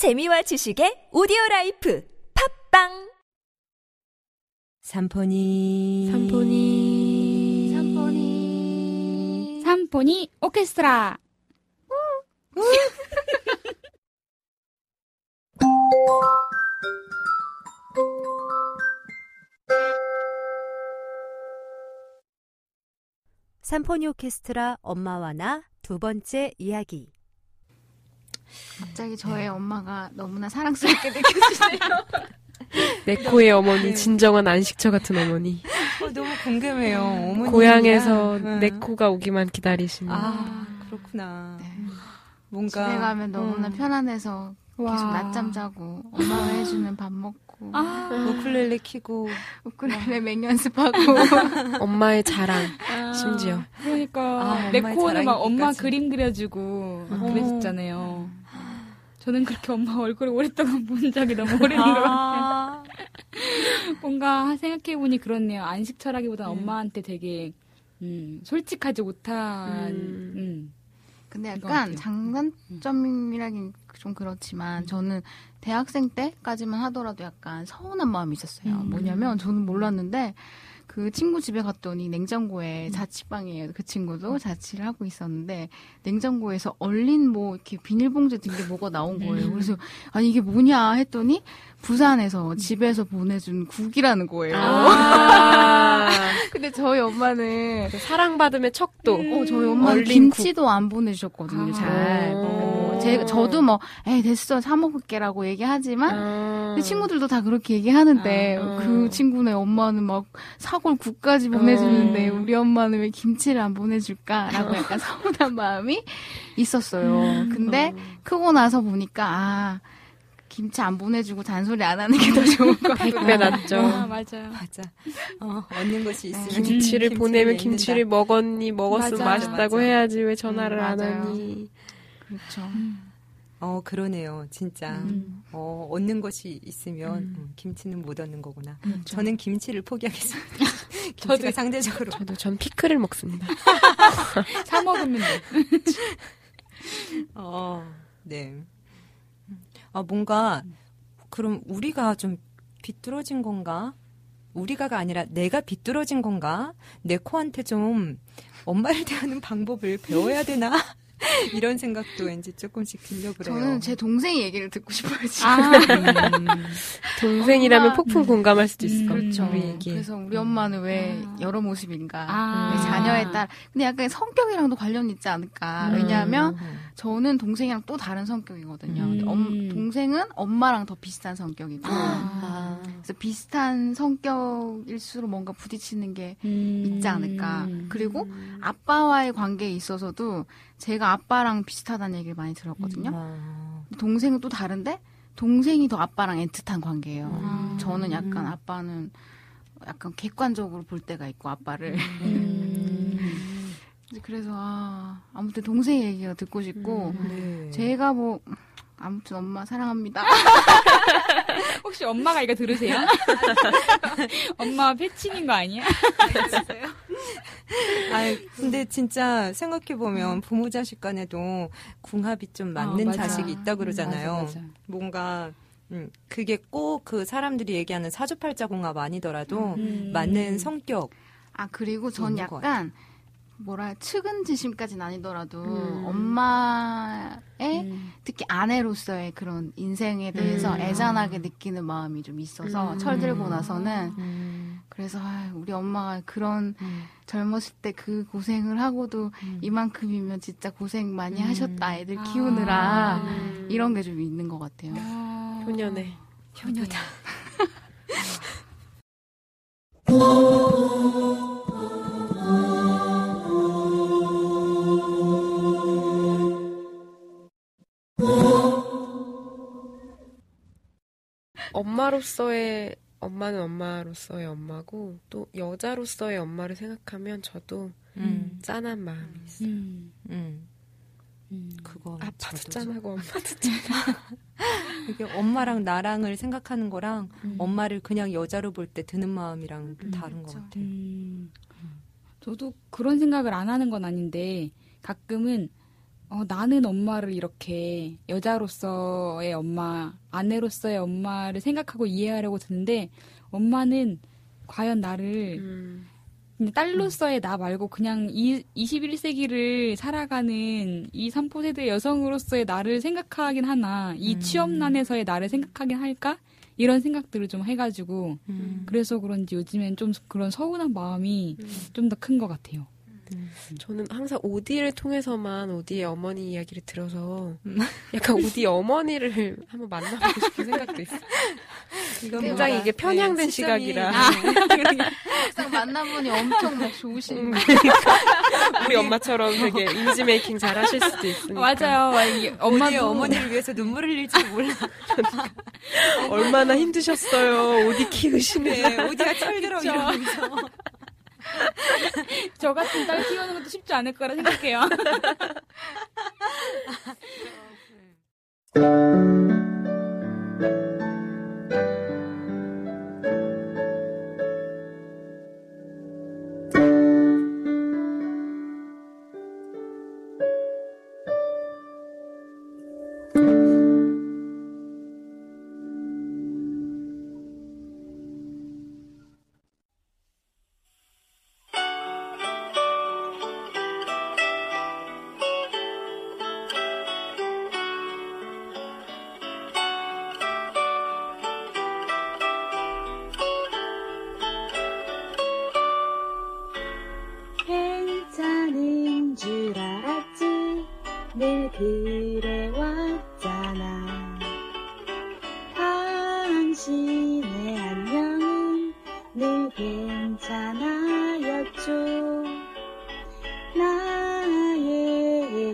재미와 지식의 오디오 life. 팝빵! 삼포니. 삼포니. 삼포니. 삼포니 오케스트라. 삼포니 오케스트라 엄마와 나 두 번째 이야기. 갑자기 저의 엄마가 너무나 사랑스럽게 느껴지네요. 네코의 어머니, 진정한 안식처 같은 어머니. 어, 너무 궁금해요. 어머니 고향에서 네코가 오기만 기다리시는. 아 그렇구나. 네. 뭔가 집에 가면 너무나 음, 편안해서 계속 와. 낮잠 자고 엄마가 해주는 밥 먹고 아, 우쿨렐레 키고 우쿨렐레 맹연습하고 엄마의 자랑, 심지어. 그러니까 아, 네코는 막 엄마. 그림 그려주고 막 어. 그랬었잖아요. 저는 그렇게 엄마 얼굴을 오랫동안 본 적이 너무 오래된 것 같아요. 아, 뭔가 생각해보니 그렇네요. 안식처라기보다 네. 엄마한테 되게 음, 솔직하지 못한 음. 음. 근데 약간. 장단점이라긴 좀 그렇지만 저는 대학생 때까지만 하더라도 약간 서운한 마음이 있었어요. 음. 뭐냐면 저는 몰랐는데 그 친구 집에 갔더니 냉장고에 자취방이에요. 그 친구도 자취를 하고 있었는데 냉장고에서 얼린 뭐 이렇게 비닐봉지 든 게 뭐가 나온 거예요. 그래서 아니 이게 뭐냐 했더니 부산에서 집에서 보내준 국이라는 거예요. 아. 근데 저희 엄마는 사랑받음의 척도. 어, 저희 엄마 얼린 김치도 안 보내주셨거든요, 아. 잘. 오. 뭐, 제, 저도 뭐, 에이, 됐어, 사먹을게라고 얘기하지만, 아. 근데 친구들도 다 그렇게 얘기하는데, 아. 그 친구네 엄마는 막 사골 국까지 보내주는데, 어. 우리 엄마는 왜 김치를 안 보내줄까라고 약간 서운한 마음이 있었어요. 근데 크고 나서 보니까, 아, 김치 안 보내주고 잔소리 안 하는 게 더 좋은 것 백배 같구나. 낫죠. 아, 맞아요. 맞아. 어, 얻는 것이 있으면 김치를 보내면 읽는다. 김치를 먹었니, 먹었으면 맞아, 맛있다고 맞아. 해야지 왜 전화를 음, 안. 하니. 그렇죠. 어 그러네요, 진짜. 음. 어 얻는 것이 있으면 음. 음, 김치는 못 얻는 거구나. 그렇죠. 저는 김치를 포기하겠습니다. 김치가 저도. 상대적으로 저도 전 피클을 먹습니다. 사 먹으면 돼. 어, 네. 아, 뭔가, 그럼 우리가 좀 비뚤어진 건가? 우리가가 아니라 내가 비뚤어진 건가? 내 코한테 좀 엄마를 대하는 방법을 배워야 되나? 이런 생각도 왠지 조금씩 들려 그래요. 저는 제 동생 얘기를 듣고 싶어요, 지금. 아, 음, 동생이라면 엄마. 폭풍 공감할 수도 있을 것 음, 같아요. 얘기. 그래서 우리 엄마는 왜 아. 여러 모습인가? 아. 내 자녀에 따라. 근데 약간 성격이랑도 관련이 있지 않을까? 음. 왜냐하면 저는 동생이랑 또 다른 성격이거든요. 근데 음. 엄- 동생은 엄마랑 더 비슷한 성격이고. 아. 그래서 비슷한 성격일수록 뭔가 부딪히는 게 음. 있지 않을까. 그리고 아빠와의 관계에 있어서도 제가 아빠랑 비슷하다는 얘기를 많이 들었거든요. 아, 동생은 또 다른데 동생이 더 아빠랑 애틋한 관계예요. 아. 저는 약간 아빠는 약간 객관적으로 볼 때가 있고 아빠를. 음. 이제 그래서 아, 아무튼 동생 얘기가 듣고 싶고 네. 제가 뭐 아무튼 엄마 사랑합니다. 혹시 엄마가 이거 들으세요? 엄마 패친인 거 아니야? 아, 근데 진짜 생각해 보면 부모 자식 간에도 궁합이 좀 맞는 어. 자식이 있다 그러잖아요. 맞아, 맞아. 뭔가 음, 그게 꼭 그 사람들이 얘기하는 사주팔자 궁합 아니더라도 음. 맞는 성격. 아 그리고 전 약간 뭐라 측은지심까지는 아니더라도 음. 엄마의 음. 특히 아내로서의 그런 인생에 대해서 음. 애잔하게 느끼는 마음이 좀 있어서 음. 철들고 나서는 음, 그래서 아, 우리 엄마가 그런 음, 젊었을 때 그 고생을 하고도 음. 이만큼이면 진짜 고생 많이 음. 하셨다 애들 아. 키우느라 음. 이런 게 좀 있는 것 같아요. 아. 효녀네. 효녀다. 엄마로서의 엄마는 엄마로서의 엄마고 또 여자로서의 엄마를 생각하면 저도 음, 짠한 마음이 있어요. 음. 음, 음. 그거. 아빠도 저도 짠하고 엄마도 짠. 이게 엄마랑 나랑을 생각하는 거랑 음. 엄마를 그냥 여자로 볼 때 드는 마음이랑 좀 음, 다른 것 그렇죠. 같아요. 음. 저도 그런 생각을 안 하는 건 아닌데 가끔은 어, 나는 엄마를 이렇게 여자로서의 엄마, 아내로서의 엄마를 생각하고 이해하려고 드는데 엄마는 과연 나를 음. 딸로서의 나 말고 그냥 이 21세기를 살아가는 이 3포세대 여성으로서의 나를 생각하긴 하나 이 취업난에서의 나를 생각하긴 할까 이런 생각들을 좀 해가지고 음. 그래서 그런지 요즘엔 좀 그런 서운한 마음이 좀 더 큰 것 같아요. 저는 항상 오디를 통해서만 오디의 어머니 이야기를 들어서 약간 오디 어머니를 한번 만나보고 싶은 생각도 있어요. 굉장히 이게 편향된 네, 시각이라. 항상 만나보니 엄청 막 좋으신 음, 우리 엄마처럼 되게 이미지 메이킹 잘 하실 수도 있으니까. 맞아요. 이 엄마도 어머니를 위해서 눈물을 흘릴지 몰라. 얼마나 힘드셨어요. 오디 키우시는. 네, 어디가 철들어. 이러면서. 저 같은 딸 키우는 것도 쉽지 않을 거라 생각해요.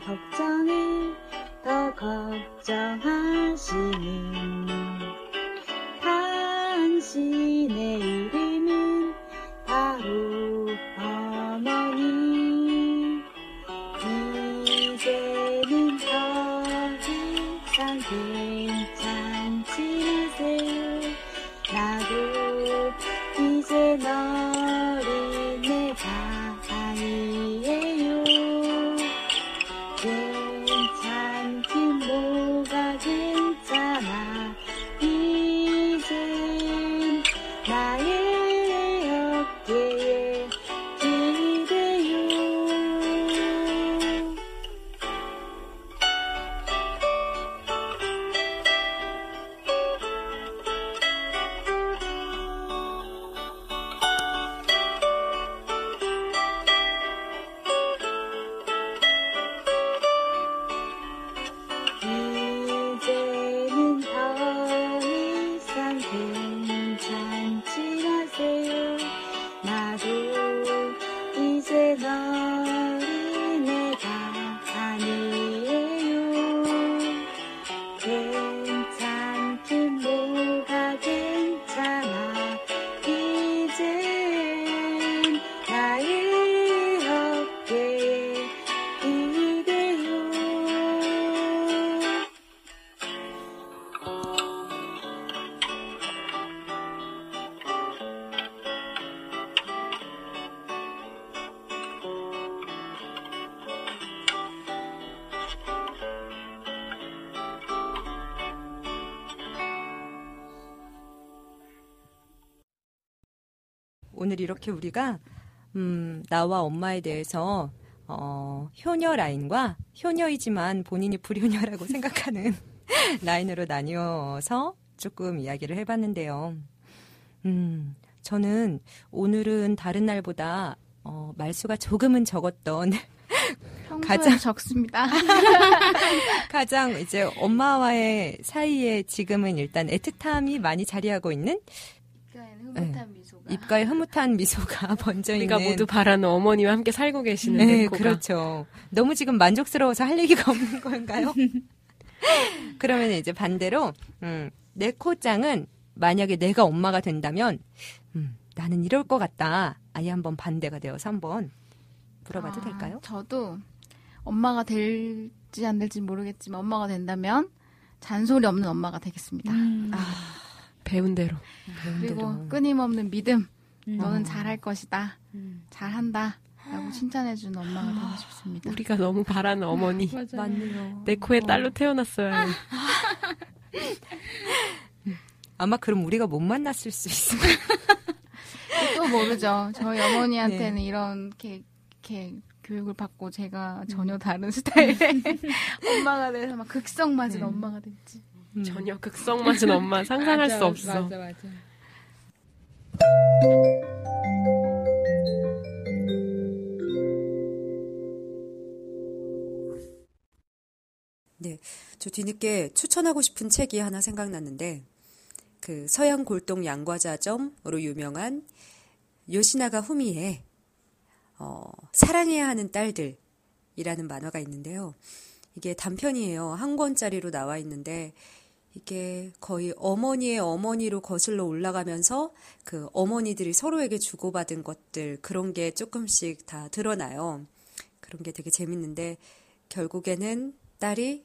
걱정을 더 걱정하시는 오늘 이렇게 우리가 음, 나와 엄마에 대해서 어, 효녀 라인과 효녀이지만 본인이 불효녀라고 생각하는 라인으로 나뉘어서 조금 이야기를 해봤는데요. 음, 저는 오늘은 다른 날보다 어, 말수가 조금은 적었던 가장- 적습니다. 가장 이제 엄마와의 사이에 지금은 일단 애틋함이 많이 자리하고 있는 흐뭇한 미소가. 입가에 흐뭇한 미소가 번져 있는 우리가 모두 바라는 어머니와 함께 살고 계시는 네, 네코가. 그렇죠. 너무 지금 만족스러워서 할 얘기가 없는 건가요? 그러면 이제 반대로 음, 내 코장은 만약에 내가 엄마가 된다면 음, 나는 이럴 것 같다. 아예 한번 반대가 되어서 한번 물어봐도 아, 될까요? 저도 엄마가 될지 안 될지 모르겠지만 엄마가 된다면 잔소리 없는 엄마가 되겠습니다. 음. 배운 대로. 그리고 배운대로. 끊임없는 믿음. 음. 너는 잘할 것이다. 음. 잘한다. 라고 칭찬해주는 엄마가 되고 싶습니다. 우리가 너무 바라는 어머니. 맞네요. 내 코에 딸로 태어났어요. 아마 그럼 우리가 못 만났을 수 있어요. 또 모르죠. 저희 어머니한테는 네. 이런 이렇게, 이렇게 교육을 받고 제가 음. 전혀 다른 스타일의 엄마가 돼서 막 극성 맞은 네. 엄마가 됐지. 음. 전혀 극성 맞은 엄마 상상할 맞아, 수 없어. 맞아, 맞아. 저 뒤늦게 추천하고 싶은 책이 하나 생각났는데 그 서양 골동 양과자점으로 유명한 요시나가 후미의 어, 사랑해야 하는 딸들이라는 만화가 있는데요. 이게 단편이에요. 한 권짜리로 나와 있는데 이게 거의 어머니의 어머니로 거슬러 올라가면서 그 어머니들이 서로에게 주고받은 것들 그런 게 조금씩 다 드러나요. 그런 게 되게 재밌는데 결국에는 딸이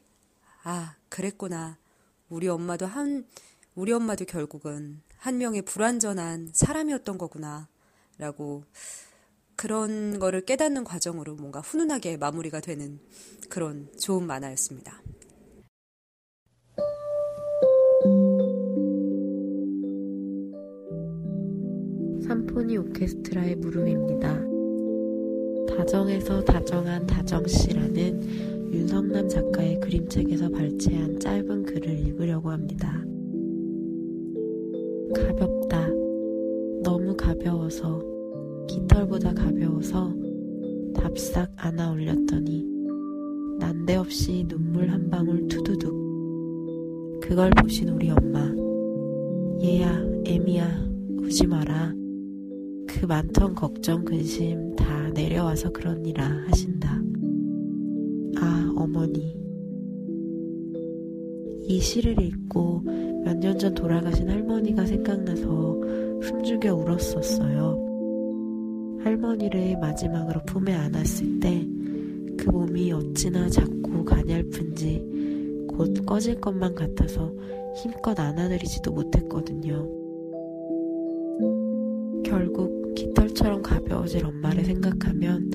아, 그랬구나. 우리 엄마도 한, 우리 엄마도 결국은 한 명의 불완전한 사람이었던 거구나. 라고 그런 거를 깨닫는 과정으로 뭔가 훈훈하게 마무리가 되는 그런 좋은 만화였습니다. 삼포니 오케스트라의 무릎입니다. 다정에서 다정한 다정씨라는 윤성남 작가의 그림책에서 발췌한 짧은 글을 읽으려고 합니다. 가볍다. 너무 가벼워서, 깃털보다 가벼워서 답싹 안아 올렸더니 난데없이 눈물 한 방울 투두둑. 그걸 보신 우리 엄마. 얘야, 애미야, 우지 마라. 그 많던 걱정, 근심 다 내려와서 그러니라 하신다. 아, 어머니. 이 시를 읽고 몇 년 전 돌아가신 할머니가 생각나서 숨죽여 울었었어요. 할머니를 마지막으로 품에 안았을 때 그 몸이 어찌나 작고 가냘픈지 곧 꺼질 것만 같아서 힘껏 안아드리지도 못했거든요. 결국 깃털처럼 가벼워질 엄마를 생각하면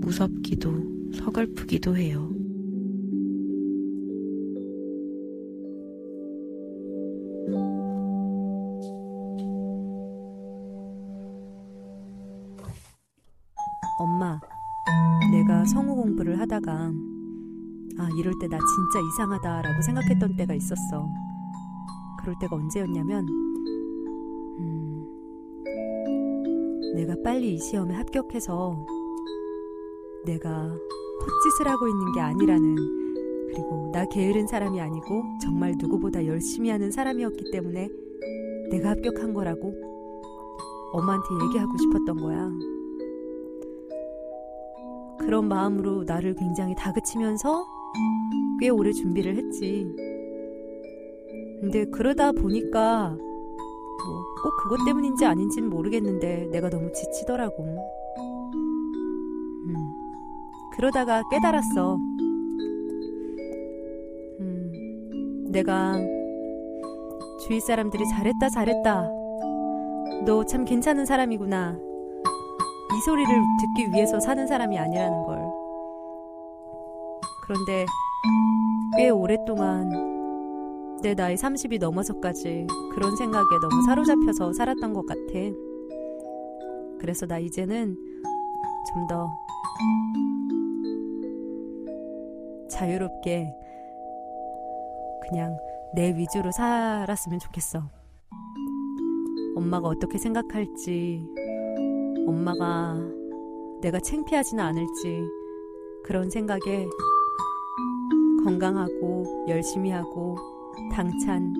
무섭기도 서글프기도 해요. 엄마, 내가 성우 공부를 하다가 아, 이럴 때 나 진짜 이상하다라고 생각했던 때가 있었어. 그럴 때가 언제였냐면 내가 빨리 이 시험에 합격해서 내가 헛짓을 하고 있는 게 아니라는 그리고 나 게으른 사람이 아니고 정말 누구보다 열심히 하는 사람이었기 때문에 내가 합격한 거라고 엄마한테 얘기하고 싶었던 거야. 그런 마음으로 나를 굉장히 다그치면서 꽤 오래 준비를 했지. 근데 그러다 보니까 뭐꼭 그것 때문인지 아닌지는 모르겠는데 내가 너무 지치더라고. 음. 그러다가 깨달았어. 음. 내가 주위 사람들이 잘했다 잘했다. 너 참 괜찮은 사람이구나. 이 소리를 듣기 위해서 사는 사람이 아니라는 걸. 그런데 꽤 오랫동안 내 나이 30이 넘어서까지 그런 생각에 너무 사로잡혀서 살았던 것 같아. 그래서 나 이제는 좀 더 자유롭게 그냥 내 위주로 살았으면 좋겠어. 엄마가 어떻게 생각할지, 엄마가 내가 창피하지는 않을지 그런 생각에 건강하고 열심히 하고 당찬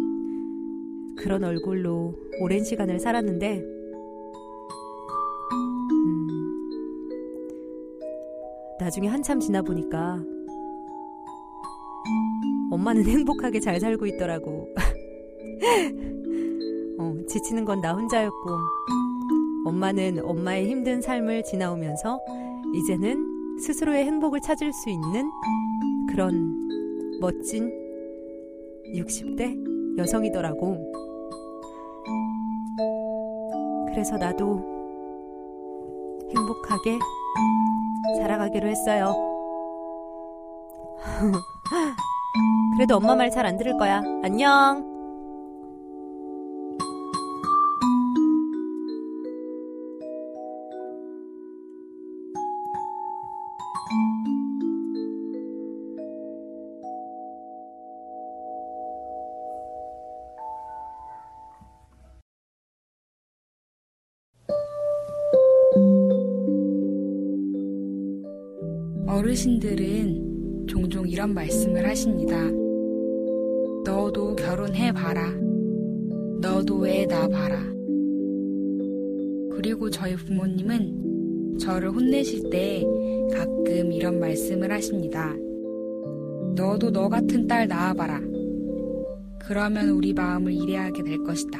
그런 얼굴로 오랜 시간을 살았는데 음, 나중에 한참 지나 보니까 엄마는 행복하게 잘 살고 있더라고. 어, 지치는 건 나 혼자였고 엄마는 엄마의 힘든 삶을 지나오면서 이제는 스스로의 행복을 찾을 수 있는 그런 멋진 60대 여성이더라고. 그래서 나도 행복하게 살아가기로 했어요. 그래도 엄마 말 잘 안 들을 거야. 안녕. 어르신들은 종종 이런 말씀을 하십니다. 너도 결혼해봐라. 너도 애 낳아봐라. 그리고 저희 부모님은 저를 혼내실 때 가끔 이런 말씀을 하십니다. 너도 너 같은 딸 낳아봐라. 그러면 우리 마음을 이해하게 될 것이다.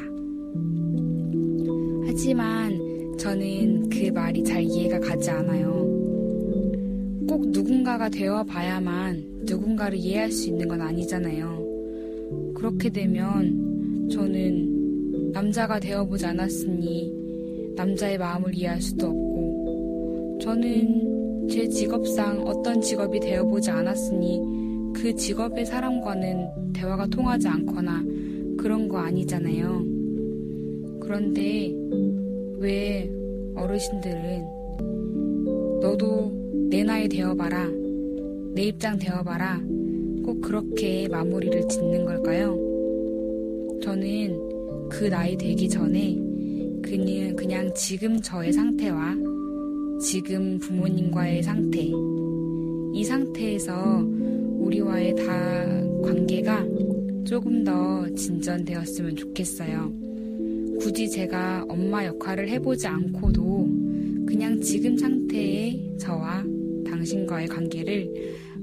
하지만 저는 그 말이 잘 이해가 가지 않아요. 꼭 누군가가 되어 봐야만 누군가를 이해할 수 있는 건 아니잖아요. 그렇게 되면 저는 남자가 되어보지 않았으니 남자의 마음을 이해할 수도 없고 저는 제 직업상 어떤 직업이 되어보지 않았으니 그 직업의 사람과는 대화가 통하지 않거나 그런 거 아니잖아요. 그런데 왜 어르신들은 너도 내 나이 되어봐라. 내 입장 되어봐라. 꼭 그렇게 마무리를 짓는 걸까요? 저는 그 나이 되기 전에 그냥, 그냥 지금 저의 상태와 지금 부모님과의 상태, 이 상태에서 우리와의 다 관계가 조금 더 진전되었으면 좋겠어요. 굳이 제가 엄마 역할을 해보지 않고도 그냥 지금 상태의 저와 당신과의 관계를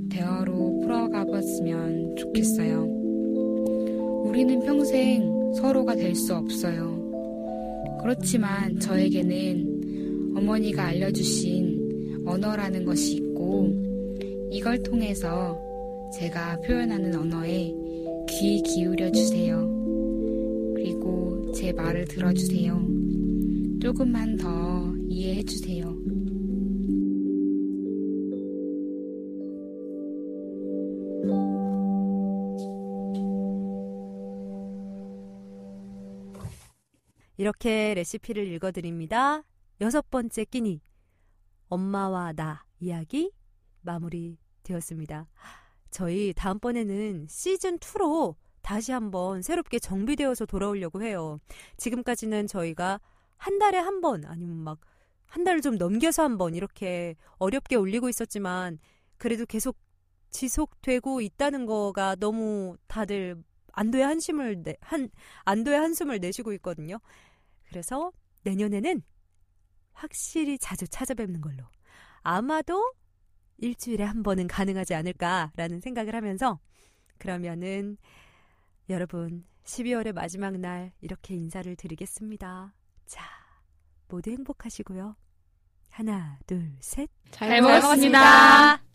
대화로 풀어가 봤으면 좋겠어요. 우리는 평생 서로가 될 수 없어요. 그렇지만 저에게는 어머니가 알려주신 언어라는 것이 있고 이걸 통해서 제가 표현하는 언어에 귀 기울여 주세요. 그리고 제 말을 들어주세요. 조금만 더 이해해 주세요. 이렇게 레시피를 읽어드립니다. 여섯 번째 끼니. 엄마와 나 이야기 마무리 되었습니다. 저희 다음번에는 시즌 2로 다시 한번 새롭게 정비되어서 돌아오려고 해요. 지금까지는 저희가 한 달에 한 번, 아니면 막 한 달을 좀 넘겨서 한 번 이렇게 어렵게 올리고 있었지만 그래도 계속 지속되고 있다는 거가 너무 다들 안도의 한심을 내, 한, 안도의 한숨을 내쉬고 있거든요. 그래서 내년에는 확실히 자주 찾아뵙는 걸로. 아마도 일주일에 한 번은 가능하지 않을까라는 생각을 하면서 그러면은 여러분 12월의 마지막 날 이렇게 인사를 드리겠습니다. 자, 모두 행복하시고요. 하나, 둘, 셋. 잘 잘 먹었습니다.